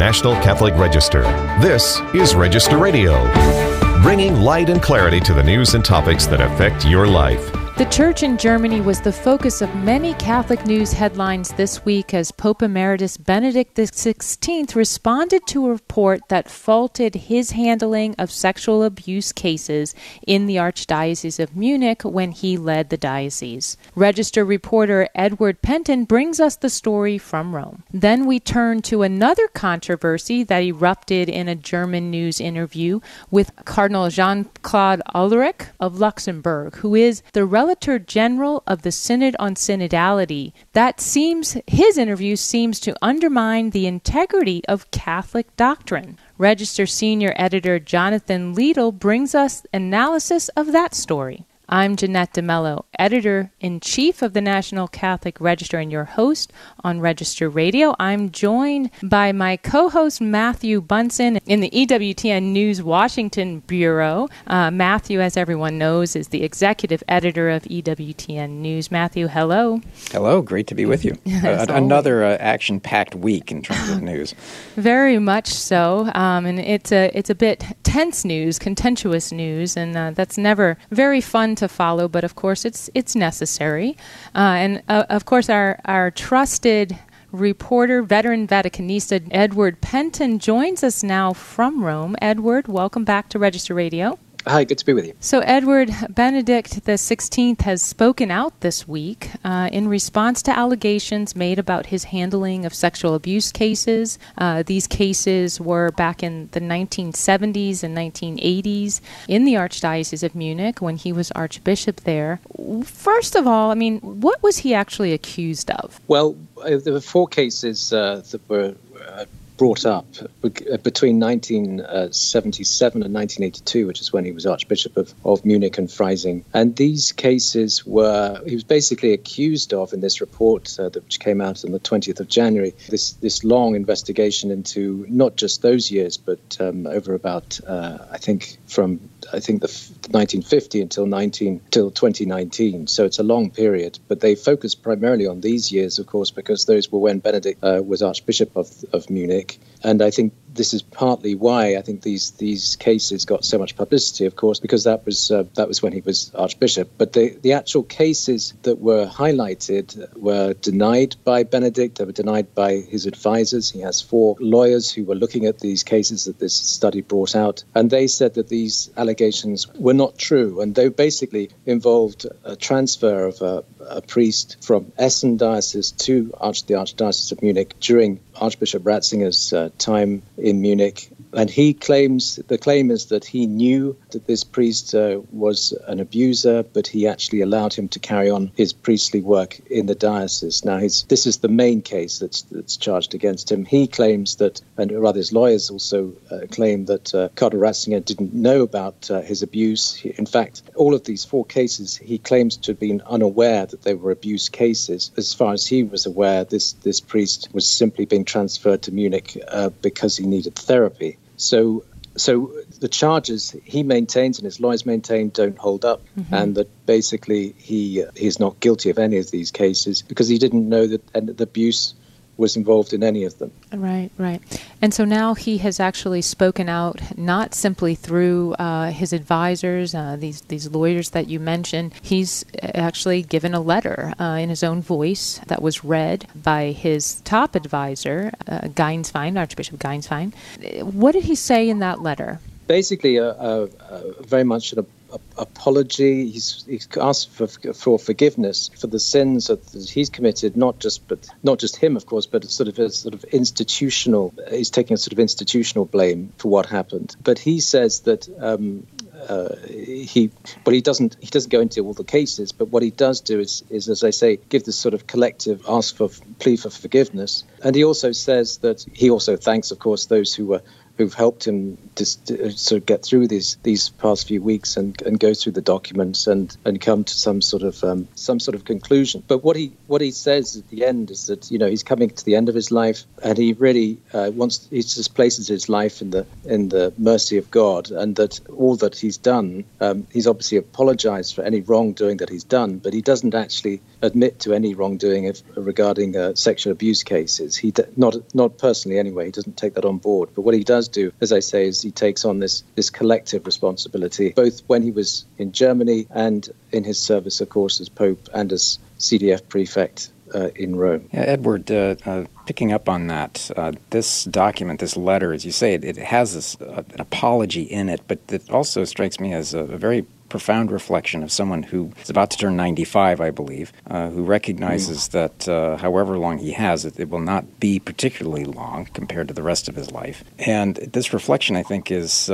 National Catholic Register. This is Register Radio, bringing light and clarity to the news and topics that affect your life. The church in Germany was the focus of many Catholic news headlines this week as Pope Emeritus Benedict XVI responded to a report that faulted his handling of sexual abuse cases in the Archdiocese of Munich when he led the diocese. Register reporter Edward Pentin brings us the story from Rome. Then we turn to another controversy that erupted in a German news interview with Cardinal Jean Claude Hollerich of Luxembourg, who is the General of the Synod on Synodality. That seems, his interview seems to undermine the integrity of Catholic doctrine. Register Senior Editor Jonathan Liedl brings us analysis of that story. I'm Jeanette De Melo, editor in chief of the National Catholic Register and your host on Register Radio. I'm joined by my co host Matthew Bunson, in the EWTN News Washington Bureau. Uh, Matthew, as everyone knows, is the executive editor of EWTN News. Matthew, hello. Hello, great to be with you. uh, another uh, action packed week in terms of news. Very much so. Um, and it's a, it's a bit tense news, contentious news, and uh, that's never very fun to follow, but of course it's it's necessary. Uh, and uh, of course, our our trusted reporter, veteran Vaticanista Edward Pentin joins us now from Rome. Edward, welcome back to Register Radio. Hi, good to be with you. So, Edward Benedict XVI has spoken out this week uh, in response to allegations made about his handling of sexual abuse cases. Uh, these cases were back in the 1970s and 1980s in the Archdiocese of Munich when he was Archbishop there. First of all, I mean, what was he actually accused of? Well, uh, there were four cases uh, that were uh, brought up between 1977 and 1982, which is when he was Archbishop of, of Munich and Freising. And these cases were, he was basically accused of in this report uh, that, which came out on the 20th of January, this, this long investigation into not just those years, but um, over about, uh, I think, from I think the 1950 until 19 till 2019. So it's a long period, but they focus primarily on these years, of course, because those were when Benedict uh, was Archbishop of, of Munich. And I think this is partly why I think these these cases got so much publicity, of course, because that was uh, that was when he was Archbishop. But the the actual cases that were highlighted were denied by Benedict. They were denied by his advisors. He has four lawyers who were looking at these cases that this study brought out, and they said that these allegations were not true, and they basically involved a transfer of a, a priest from Essen diocese to Arch, the Archdiocese of Munich during Archbishop Ratzinger's uh, time in Munich. And he claims the claim is that he knew that this priest uh, was an abuser, but he actually allowed him to carry on his priestly work in the diocese. Now, his, this is the main case that's, that's charged against him. He claims that, and rather his lawyers also uh, claim that uh, Cardinal Ratzinger didn't know about uh, his abuse. In fact, all of these four cases, he claims to have been unaware that they were abuse cases. As far as he was aware, this, this priest was simply being transferred to Munich uh, because he needed therapy. So, so the charges he maintains and his lawyers maintain don't hold up, mm-hmm. and that basically he he's not guilty of any of these cases because he didn't know that the abuse was involved in any of them. Right, right. And so now he has actually spoken out, not simply through uh, his advisors, uh, these these lawyers that you mentioned. He's actually given a letter uh, in his own voice that was read by his top advisor, uh, Gänswein, Archbishop Gänswein. What did he say in that letter? Basically, a, a, a very much an apology. He's, he's asked for, for forgiveness for the sins that he's committed, not just but not just him, of course, but sort of a sort of institutional. He's taking a sort of institutional blame for what happened. But he says that um, uh, he but he doesn't he doesn't go into all the cases but what he does do is is as i say give this sort of collective ask for plea for forgiveness and he also says that he also thanks of course those who were who've helped him to, to, sort of get through these these past few weeks and, and go through the documents and, and come to some sort of um, some sort of conclusion. But what he what he says at the end is that you know he's coming to the end of his life and he really uh, wants he just places his life in the in the mercy of God and that all that he's done um, he's obviously apologized for any wrongdoing that he's done, but he doesn't actually admit to any wrongdoing if, regarding uh, sexual abuse cases. He not not personally anyway. He doesn't take that on board. But what he does do, as I say, is he takes on this this collective responsibility, both when he was in Germany and in his service, of course, as Pope and as CDF prefect uh, in Rome. Yeah, Edward, uh, uh, picking up on that, uh, this document, this letter, as you say, it, it has this, uh, an apology in it, but it also strikes me as a, a, very profound reflection of someone who is about to turn 95, I believe, uh, who recognizes mm. that however long he has, it, it will not be particularly long compared to the rest of his life. And this reflection, I think, is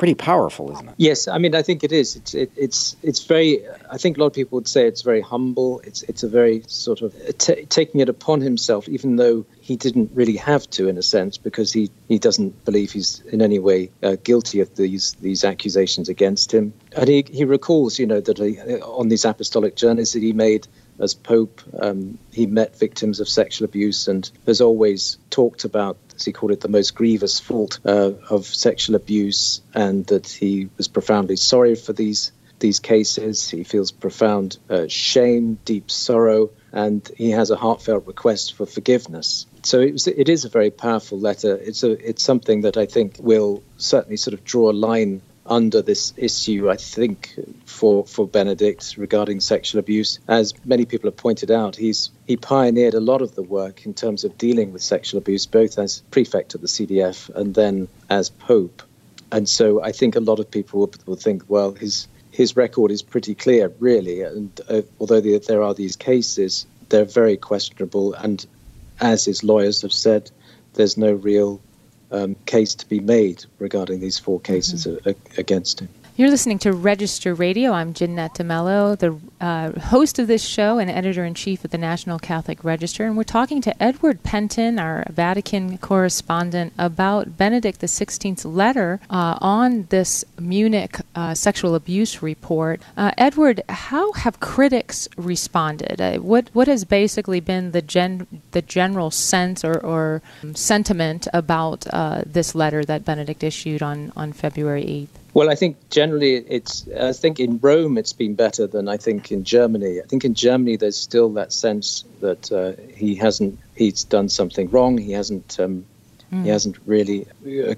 pretty powerful, isn't it? Yes, I mean, I think it is. It's it, it's it's very. I think a lot of people would say it's very humble. It's it's a very sort of t- taking it upon himself, even though he didn't really have to, in a sense, because he, he doesn't believe he's in any way uh, guilty of these these accusations against him. And he he recalls, you know, that he, on these apostolic journeys that he made as Pope, um, he met victims of sexual abuse and has always talked about he called it, the most grievous fault uh, of sexual abuse, and that he was profoundly sorry for these these cases. He feels profound uh, shame, deep sorrow, and he has a heartfelt request for forgiveness. So it, was, it is a very powerful letter. It's a it's something that I think will certainly sort of draw a line under this issue, I think, for, for Benedict regarding sexual abuse. As many people have pointed out, he's he pioneered a lot of the work in terms of dealing with sexual abuse, both as prefect of the CDF and then as Pope. And so I think a lot of people will, think, well, his his record is pretty clear, really. And uh, although the, there are these cases, they're very questionable. And as his lawyers have said, there's no real um, case to be made regarding these four cases mm-hmm. a- against him. You're listening to Register Radio. I'm Jeanette De Melo, the uh, host of this show and editor in chief of the National Catholic Register. And we're talking to Edward Pentin, our Vatican correspondent, about Benedict XVI's letter uh, on this Munich uh, sexual abuse report. Uh, Edward, how have critics responded? Uh, what what has basically been the gen the general sense or, or sentiment about uh, this letter that Benedict issued on on February 8th? Well, I think generally it's. I think in Rome it's been better than I think in Germany. I think in Germany there's still that sense that uh, he hasn't. He's done something wrong. He hasn't. Um, mm. He hasn't really. Uh,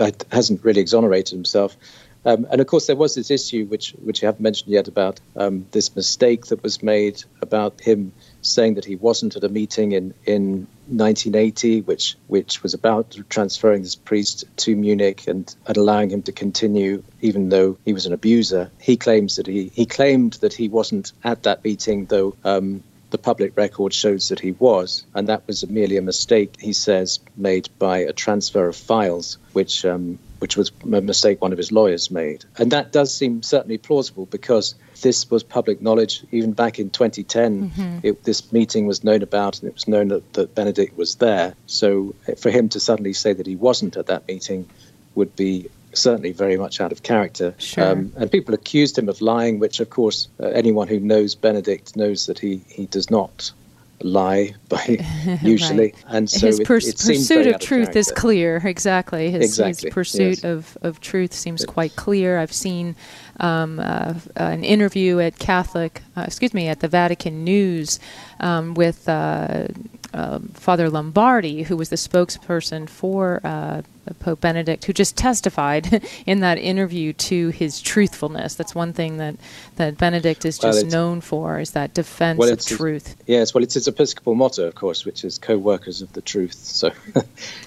uh, hasn't really exonerated himself. Um, and of course, there was this issue, which which you haven't mentioned yet, about um, this mistake that was made about him saying that he wasn't at a meeting in, in 1980, which which was about transferring this priest to Munich and, and allowing him to continue, even though he was an abuser. He claims that he he claimed that he wasn't at that meeting, though um, the public record shows that he was, and that was merely a mistake, he says, made by a transfer of files, which um, which was a mistake one of his lawyers made. And that does seem certainly plausible because this was public knowledge. Even back in 2010, mm-hmm. it, this meeting was known about and it was known that, that Benedict was there. So for him to suddenly say that he wasn't at that meeting would be certainly very much out of character. Sure. Um, and people accused him of lying, which, of course, uh, anyone who knows Benedict knows that he, he does not lie by usually right. and so his pers- it, it pursuit of truth of is clear exactly his, exactly. his pursuit yes. of, of truth seems quite clear i've seen um, uh, an interview at catholic uh, excuse me at the vatican news um, with uh, uh father lombardi who was the spokesperson for uh, Pope Benedict, who just testified in that interview to his truthfulness. That's one thing that, that Benedict is just well, known for, is that defense well, of truth. Yes, well, it's his episcopal motto, of course, which is co-workers of the truth. So, so right.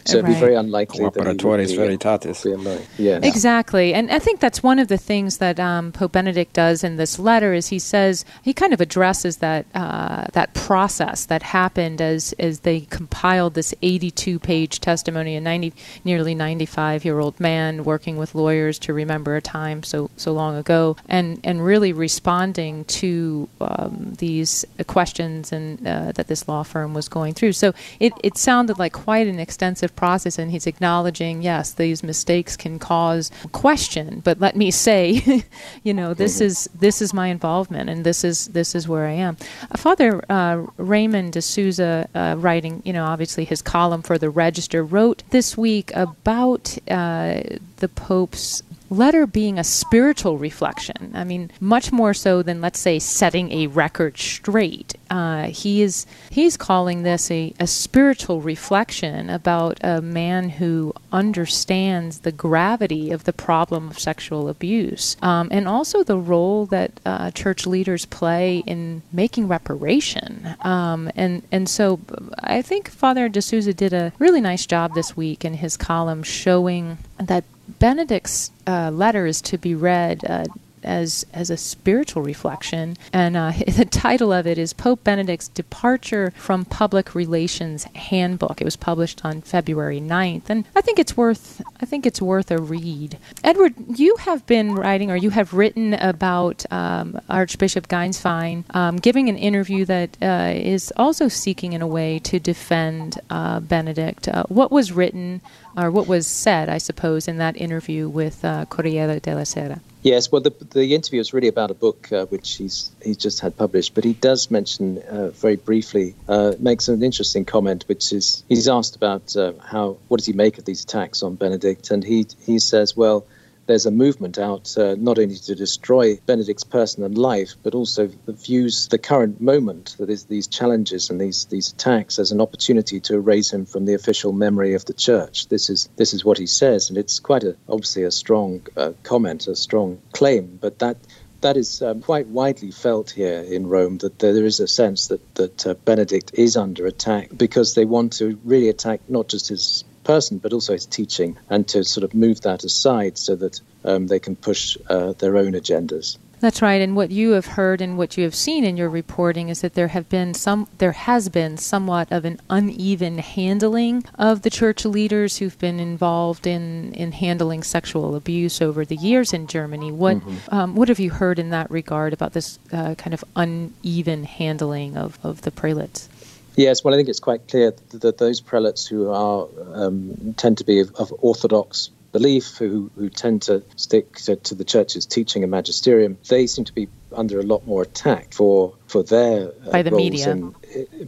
it'd be very unlikely that he would be, veritatis. Be yes. Exactly, and I think that's one of the things that um, Pope Benedict does in this letter is he says he kind of addresses that uh, that process that happened as as they compiled this 82-page testimony, a 90 nearly 95 year old man working with lawyers to remember a time so so long ago, and and really responding to um, these questions and uh, that this law firm was going through. So it it sounded like quite an extensive process, and he's acknowledging yes, these mistakes can cause question, but let me say, you know, this mm-hmm. is this is my involvement, and this is this is where I am. Uh, Father uh, Raymond de Souza, uh, writing, you know, obviously his column for the Register, wrote this week about uh, the Pope's letter being a spiritual reflection. I mean, much more so than, let's say, setting a record straight. Uh, he is he's calling this a, a spiritual reflection about a man who understands the gravity of the problem of sexual abuse um, and also the role that uh, church leaders play in making reparation. Um, and and so I think Father de Souza did a really nice job this week in his column showing that Benedict's uh, letter is to be read uh, as as a spiritual reflection, and uh, the title of it is Pope Benedict's Departure from Public Relations Handbook. It was published on February 9th, and I think it's worth I think it's worth a read. Edward, you have been writing or you have written about um, Archbishop Gänswein um, giving an interview that uh, is also seeking in a way to defend uh, Benedict. Uh, what was written or what was said, I suppose, in that interview with uh, Corriere della Sera? Yes, well, the, the interview is really about a book uh, which he's he's just had published, but he does mention uh, very briefly, uh, makes an interesting comment, which is he's asked about uh, how what does he make of these attacks on Benedict, and he he says, well, there's a movement out uh, not only to destroy Benedict's person and life, but also views the current moment, that is, these challenges and these these attacks, as an opportunity to erase him from the official memory of the church. This is this is what he says, and it's quite a obviously a strong uh, comment, a strong claim, but that that is um, quite widely felt here in Rome that there is a sense that that uh, Benedict is under attack because they want to really attack not just his person, but also his teaching, and to sort of move that aside so that um, they can push uh, their own agendas. That's right. And what you have heard and what you have seen in your reporting is that there have been some, there has been somewhat of an uneven handling of the church leaders who've been involved in, in handling sexual abuse over the years in Germany. What, mm-hmm. um, what have you heard in that regard about this uh, kind of uneven handling of, of the prelates? Yes, well, I think it's quite clear that, that those prelates who are um, tend to be of, of orthodox belief, who, who tend to stick to, to, the church's teaching and magisterium, they seem to be under a lot more attack for for their uh, by the media, in,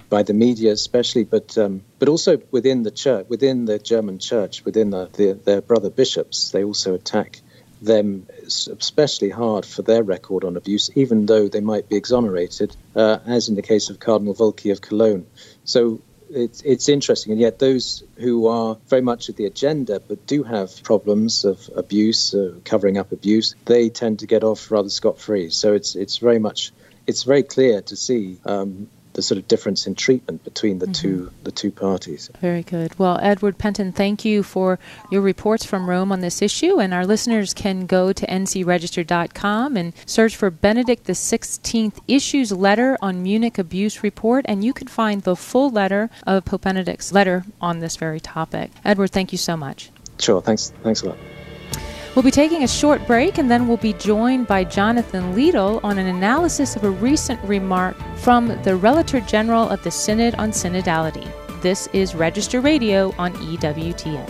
by the media especially, but um, but also within the church, within the German church, within the, the, their brother bishops, they also attack them especially hard for their record on abuse, even though they might be exonerated, uh, as in the case of Cardinal Woelki of Cologne. So it's, it's interesting, and yet those who are very much at the agenda but do have problems of abuse, uh, covering up abuse, they tend to get off rather scot free. So it's it's very much it's very clear to see um, the sort of difference in treatment between the mm-hmm. two the two parties. Very good. Well, Edward Pentin, thank you for your reports from Rome on this issue, and our listeners can go to ncregister.com and search for Benedict the Sixteenth issues letter on Munich abuse report, and you can find the full letter of Pope Benedict's letter on this very topic. Edward, thank you so much. Sure. Thanks. Thanks a lot. We'll be taking a short break and then we'll be joined by Jonathan Liedl on an analysis of a recent remark from the Relator General of the Synod on Synodality. This is Register Radio on EWTN.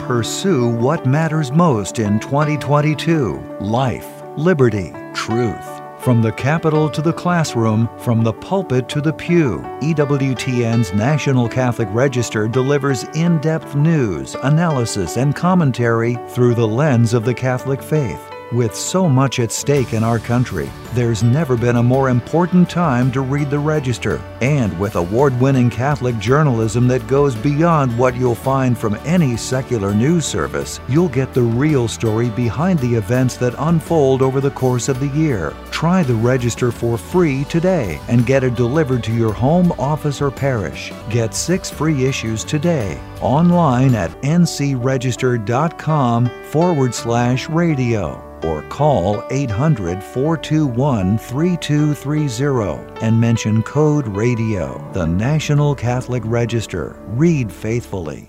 Pursue what matters most in 2022 life, liberty, truth. From the Capitol to the classroom, from the pulpit to the pew, EWTN's National Catholic Register delivers in depth news, analysis, and commentary through the lens of the Catholic faith. With so much at stake in our country, there's never been a more important time to read the Register. And with award winning Catholic journalism that goes beyond what you'll find from any secular news service, you'll get the real story behind the events that unfold over the course of the year. Try the Register for free today and get it delivered to your home, office, or parish. Get six free issues today online at ncregister.com forward slash radio or call 800 421 3230 and mention code radio. The National Catholic Register. Read faithfully.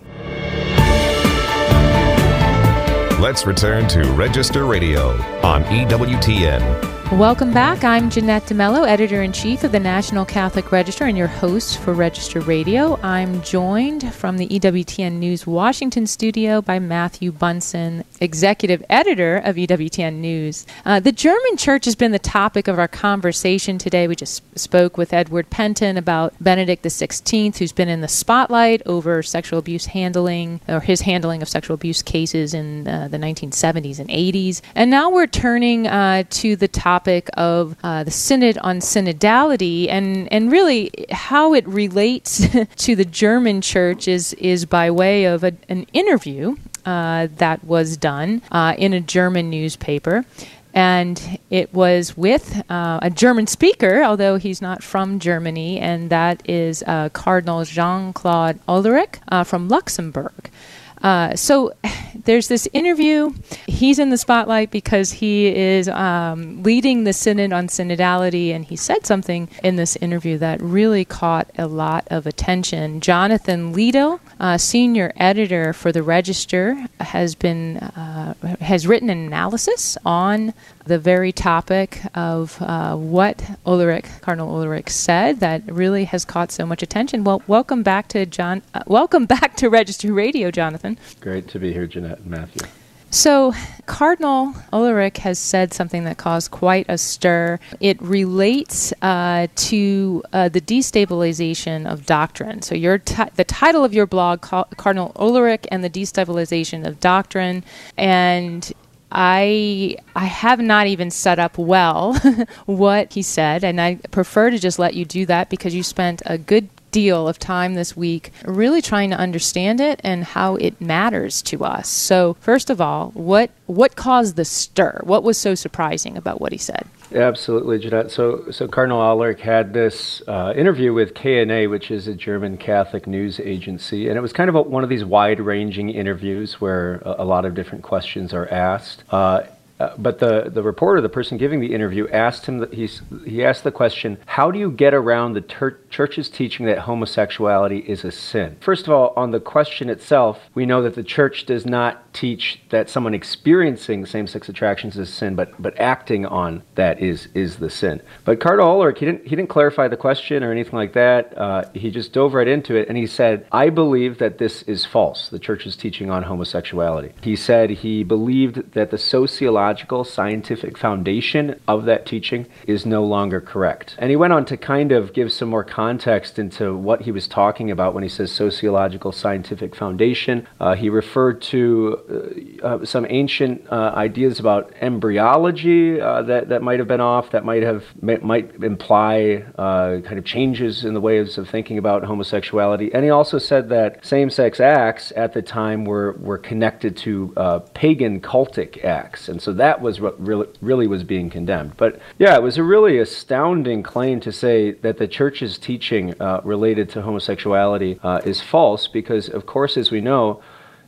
Let's return to Register Radio on EWTN. Welcome back. I'm Jeanette De Melo, editor in chief of the National Catholic Register and your host for Register Radio. I'm joined from the EWTN News Washington studio by Matthew Bunson, executive editor of EWTN News. Uh, the German church has been the topic of our conversation today. We just spoke with Edward Pentin about Benedict XVI, who's been in the spotlight over sexual abuse handling or his handling of sexual abuse cases in uh, the 1970s and 80s. And now we're turning uh, to the topic of uh, the Synod on synodality and, and really how it relates to the German church is, is by way of a, an interview uh, that was done uh, in a German newspaper. And it was with uh, a German speaker, although he's not from Germany, and that is uh, Cardinal Jean Claude Hollerich uh, from Luxembourg. Uh, so there's this interview. He's in the spotlight because he is um, leading the synod on synodality, and he said something in this interview that really caught a lot of attention. Jonathan Liedl, uh, senior editor for the Register, has been uh, has written an analysis on the very topic of uh, what Hollerich, Cardinal Hollerich said that really has caught so much attention. Well, welcome back to John. Uh, welcome back to Register Radio, Jonathan. Great to be here, Jeanette and Matthew. So, Cardinal Hollerich has said something that caused quite a stir. It relates uh, to uh, the destabilization of doctrine. So, your t- the title of your blog, Cardinal Hollerich and the Destabilization of Doctrine, and I I have not even set up well what he said, and I prefer to just let you do that because you spent a good deal of time this week really trying to understand it and how it matters to us. So, first of all, what what caused the stir? What was so surprising about what he said? Absolutely, Jeanette. So, so Cardinal Hollerich had this uh, interview with KNA, which is a German Catholic news agency, and it was kind of a, one of these wide-ranging interviews where a, a, lot of different questions are asked. Uh, uh, but the, the reporter, the person giving the interview, asked him that he's, he asked the question, How do you get around the ter- church's teaching that homosexuality is a sin? First of all, on the question itself, we know that the church does not teach that someone experiencing same sex attractions is sin, but, but acting on that is, is the sin. But Cardinal Hollerich, he didn't, he didn't clarify the question or anything like that. Uh, he just dove right into it and he said, I believe that this is false, the church's teaching on homosexuality. He said he believed that the sociological scientific foundation of that teaching is no longer correct. And he went on to kind of give some more context into what he was talking about when he says sociological, scientific foundation. Uh, he referred to uh, uh, some ancient uh, ideas about embryology uh, that, that might have been off, that might have might imply kind of changes in the ways of thinking about homosexuality. And he also said that same-sex acts at the time were, were connected to pagan cultic acts. And so that was what really, really was being condemned. But yeah, it was a really astounding claim to say that the church's teaching related to homosexuality is false because, of course, as we know,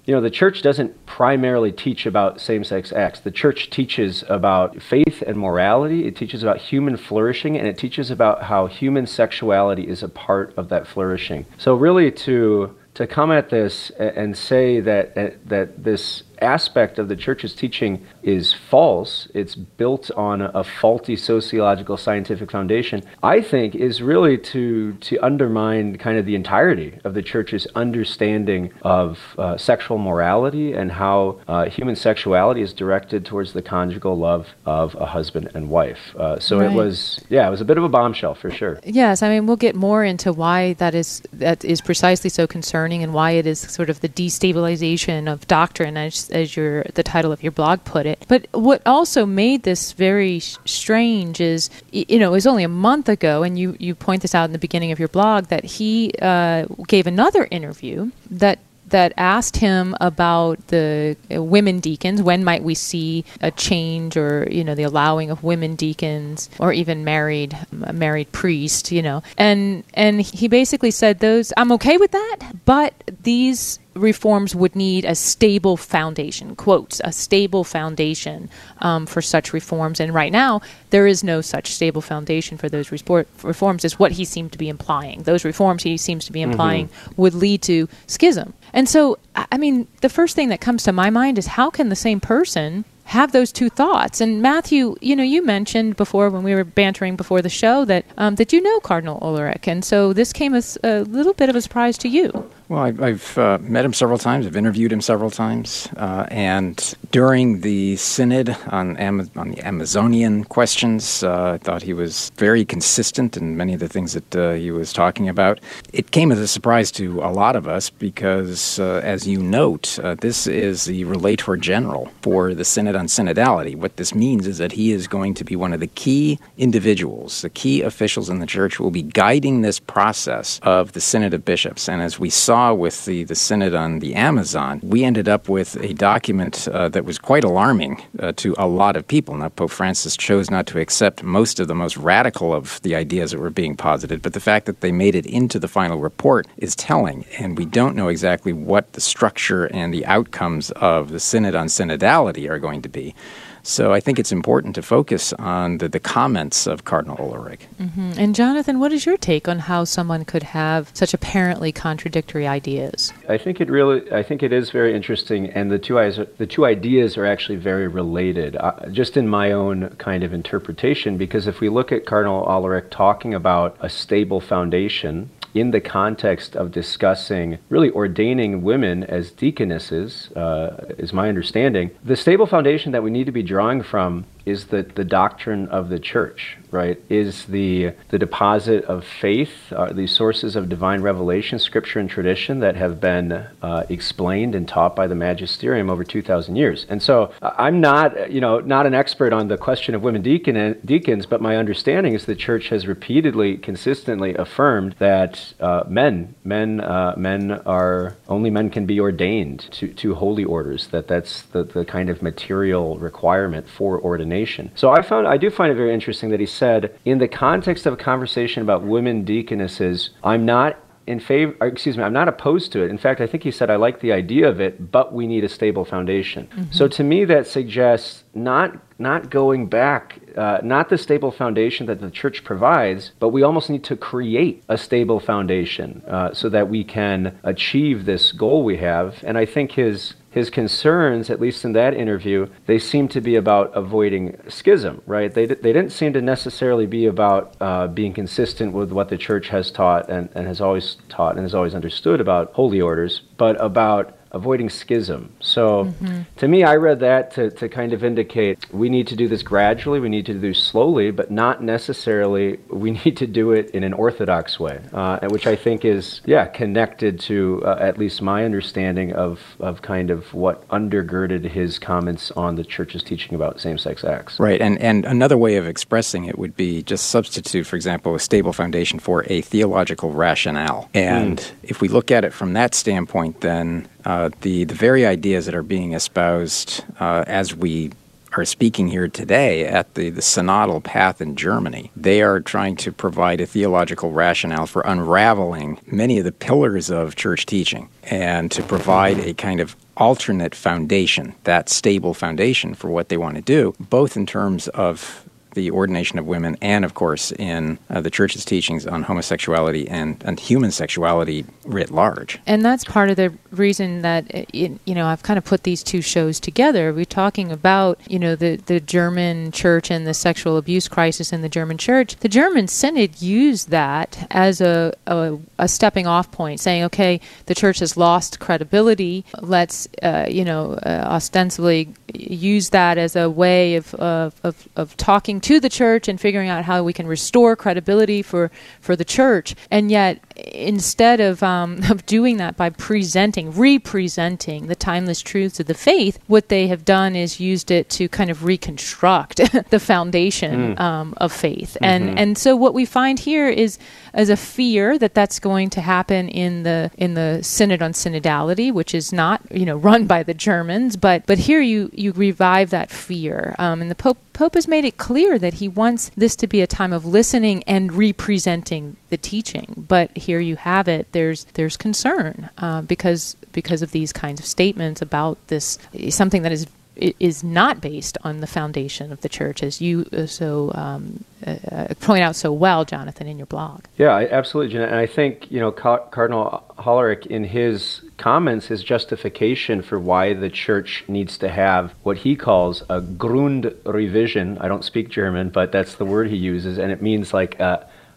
you know, the church doesn't primarily teach about same sex acts. The church teaches about faith and morality, it teaches about human flourishing, and it teaches about how human sexuality is a part of that flourishing. So, really, to to come at this and say that that this aspect of the church's teaching is false, it's built on a faulty sociological scientific foundation, I think is really to, to undermine kind of the entirety of the church's understanding of uh, sexual morality and how uh, human sexuality is directed towards the conjugal love of a husband and wife. Uh, so right. it was, yeah, it was a bit of a bombshell for sure. Yes, I mean, we'll get more into why that is, that is precisely so concerning and why it is sort of the destabilization of doctrine as, your the title of your blog put it. But what also made this very strange is, you know, it was only a month ago, and you you point this out in the beginning of your blog that he uh, gave another interview that that asked him about the uh, women deacons. When might we see a change, or you know, the allowing of women deacons, or even married married priest? You know, and and he basically said those. I'm okay with that, but these reforms would need a stable foundation, quotes, a stable foundation um, for such reforms. And right now, there is no such stable foundation for those reforms, is what he seemed to be implying. Those reforms he seems to be implying mm-hmm. would lead to schism. And so, I mean, the first thing that comes to my mind is how can the same person have those two thoughts. And Matthew, you know, you mentioned before when we were bantering before the show that um, that you know Cardinal Hollerich, and so this came as a little bit of a surprise to you. Well, I've, I've uh, met him several times. I've interviewed him several times. Uh, and during the synod on, Am- on the Amazonian questions, uh, I thought he was very consistent in many of the things that uh, he was talking about. It came as a surprise to a lot of us because, uh, as you note, uh, this is the relator general for the Synod on Synodality. What this means is that he is going to be one of the key individuals, the key officials in the church who will be guiding this process of the Synod of Bishops. And as we saw with the, the Synod on the Amazon, we ended up with a document uh, that was quite alarming uh, to a lot of people. Now, Pope Francis chose not to accept most of the most radical of the ideas that were being posited, but the fact that they made it into the final report is telling. And we don't know exactly what the structure and the outcomes of the Synod on Synodality are going to be. So I think it's important to focus on the, the comments of Cardinal Hollerich. Mm-hmm. And Jonathan, what is your take on how someone could have such apparently contradictory ideas? I think it really, I think it is very interesting, and the two eyes, the two ideas are actually very related. Uh, just in my own kind of interpretation, because if we look at Cardinal Hollerich talking about a stable foundation in the context of discussing really ordaining women as deaconesses, uh, is my understanding. The stable foundation that we need to be drawing from is the, the doctrine of the church, right? Is the, the deposit of faith, uh, these sources of divine revelation, scripture, and tradition that have been uh, explained and taught by the magisterium over 2,000 years. And so I'm not, you know, not an expert on the question of women deacon, deacons, but my understanding is the church has repeatedly, consistently affirmed that uh, men, men, uh, men are, only men can be ordained to, to holy orders, that that's the, the kind of material requirement for ordination So I found I do find it very interesting that he said, in the context of a conversation about women deaconesses, I'm not in favor excuse me i'm not opposed to it. In fact i think he said i like the idea of it but we need a stable foundation. Mm-hmm. so to me that suggests not not going back uh, not the stable foundation that the church provides but we almost need to create a stable foundation uh, so that we can achieve this goal we have. And i think his his concerns, at least in that interview, they seem to be about avoiding schism, right? They, they didn't seem to necessarily be about uh, being consistent with what the church has taught and, and has always taught and has always understood about holy orders, but about avoiding schism. So mm-hmm. to me, I read that to, to kind of indicate we need to do this gradually, we need to do this slowly, but not necessarily we need to do it in an orthodox way, uh, which I think is, yeah, connected to uh, at least my understanding of, of kind of what undergirded his comments on the church's teaching about same sex acts. Right. And, and another way of expressing it would be just substitute, for example, a stable foundation for a theological rationale. And mm. if we look at it from that standpoint, then uh, the, the very ideas that are being espoused uh, as we are speaking here today at the, the synodal path in Germany. They are trying to provide a theological rationale for unraveling many of the pillars of church teaching and to provide a kind of alternate foundation, that stable foundation for what they want to do, both in terms of the ordination of women, and of course in uh, the church's teachings on homosexuality and, and human sexuality writ large. And that's part of the reason that it, uh, you know I've kind of put these two shows together. We're talking about you know the the German church and the sexual abuse crisis in the German church. The German Synod used that as a, a, a stepping off point, saying, okay, the church has lost credibility. Let's uh, you know uh, ostensibly use that as a way of, of, of, of talking to the church and figuring out how we can restore credibility for, for the church. And yet, instead of, um, of doing that by presenting, representing the timeless truths of the faith, what they have done is used it to kind of reconstruct the foundation mm. um, of faith. Mm-hmm. And, and so what we find here is as a fear that that's going to happen in the in the synod on synodality, which is not you know run by the Germans, but but here you you revive that fear, um, and the Pope Pope has made it clear that he wants this to be a time of listening and representing the teaching. But here you have it. There's there's concern uh, because because of these kinds of statements about this something that is is not based on the foundation of the church, as you uh, so um, uh, uh, point out so well, Jonathan, in your blog. Yeah, absolutely. And I think you know Cardinal Hollerich, in his comments, his justification for why the church needs to have what he calls a Grundrevision. I don't speak German, but that's the word he uses, and it means like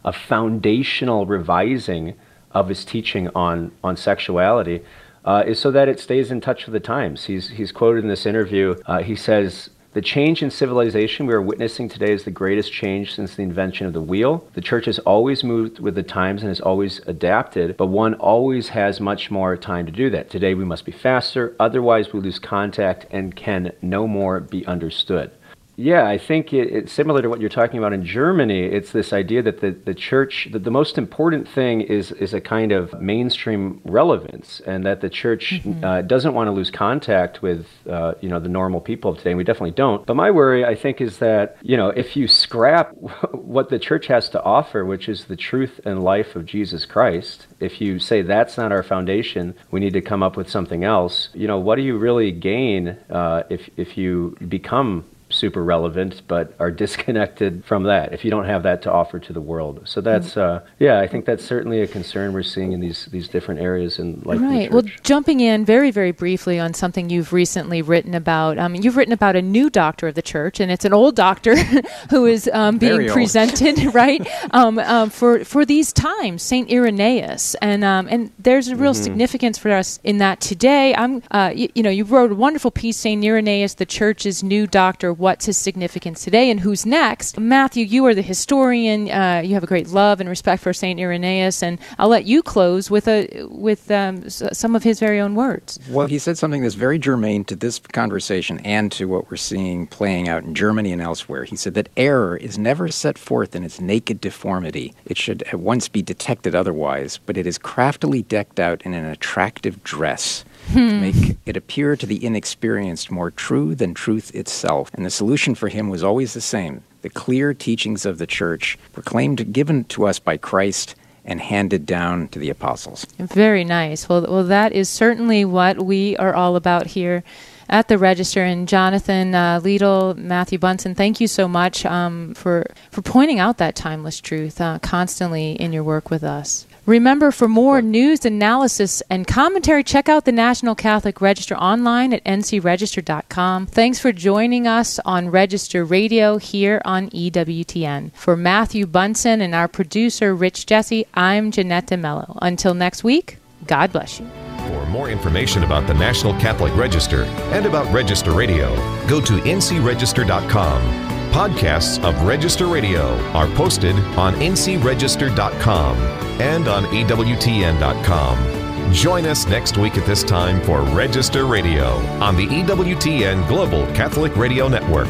a foundational revising of his teaching on, on sexuality uh, is so that it stays in touch with the times. He's, he's quoted in this interview, uh, he says, the change in civilization we are witnessing today is the greatest change since the invention of the wheel. The church has always moved with the times and has always adapted, but one always has much more time to do that. Today we must be faster, otherwise we lose contact and can no more be understood. Yeah, I think it, it's similar to what you're talking about in Germany. It's this idea that the, the church, that the most important thing is, is a kind of mainstream relevance, and that the church mm-hmm. uh, doesn't want to lose contact with, uh, you know, the normal people of today. And we definitely don't. But my worry, I think, is that, you know, if you scrap what the church has to offer, which is the truth and life of Jesus Christ, if you say that's not our foundation, we need to come up with something else, you know, what do you really gain uh, if, if you become super relevant, but are disconnected from that if you don't have that to offer to the world. So that's, uh, yeah, I think that's certainly a concern we're seeing in these these different areas in life. Right. well, jumping in very very briefly on something you've recently written about. Um, you've written about a new doctor of the church, and it's an old doctor who is um, being presented right um, um, for for these times, Saint Irenaeus, and um, and there's a real mm-hmm. significance for us in that today. I'm, uh, y- you know, you wrote a wonderful piece, Saint Irenaeus, the church's new doctor what's his significance today and who's next. Matthew, you are the historian. Uh, you have a great love and respect for Saint Irenaeus, and I'll let you close with a with um, some of his very own words. Well, he said something that's very germane to this conversation and to what we're seeing playing out in Germany and elsewhere. He said that error is never set forth in its naked deformity. It should at once be detected otherwise, but it is craftily decked out in an attractive dress hmm. make it appear to the inexperienced more true than truth itself. And the solution for him was always the same the clear teachings of the church, proclaimed, given to us by Christ, and handed down to the apostles. Very nice. Well, well, that is certainly what we are all about here at the Register. And Jonathan uh, Liedl, Matthew Bunson, thank you so much um, for for pointing out that timeless truth uh, constantly in your work with us. Remember, for more news, analysis, and commentary, check out the National Catholic Register online at ncregister.com. Thanks for joining us on Register Radio here on EWTN. For Matthew Bunson and our producer, Rich Jesse, I'm Jeanette De Melo. Until next week, God bless you. For more information about the National Catholic Register and about Register Radio, go to ncregister.com Podcasts of Register Radio are posted on ncregister.com and on EWTN.com. Join us next week at this time for Register Radio on the EWTN Global Catholic Radio Network.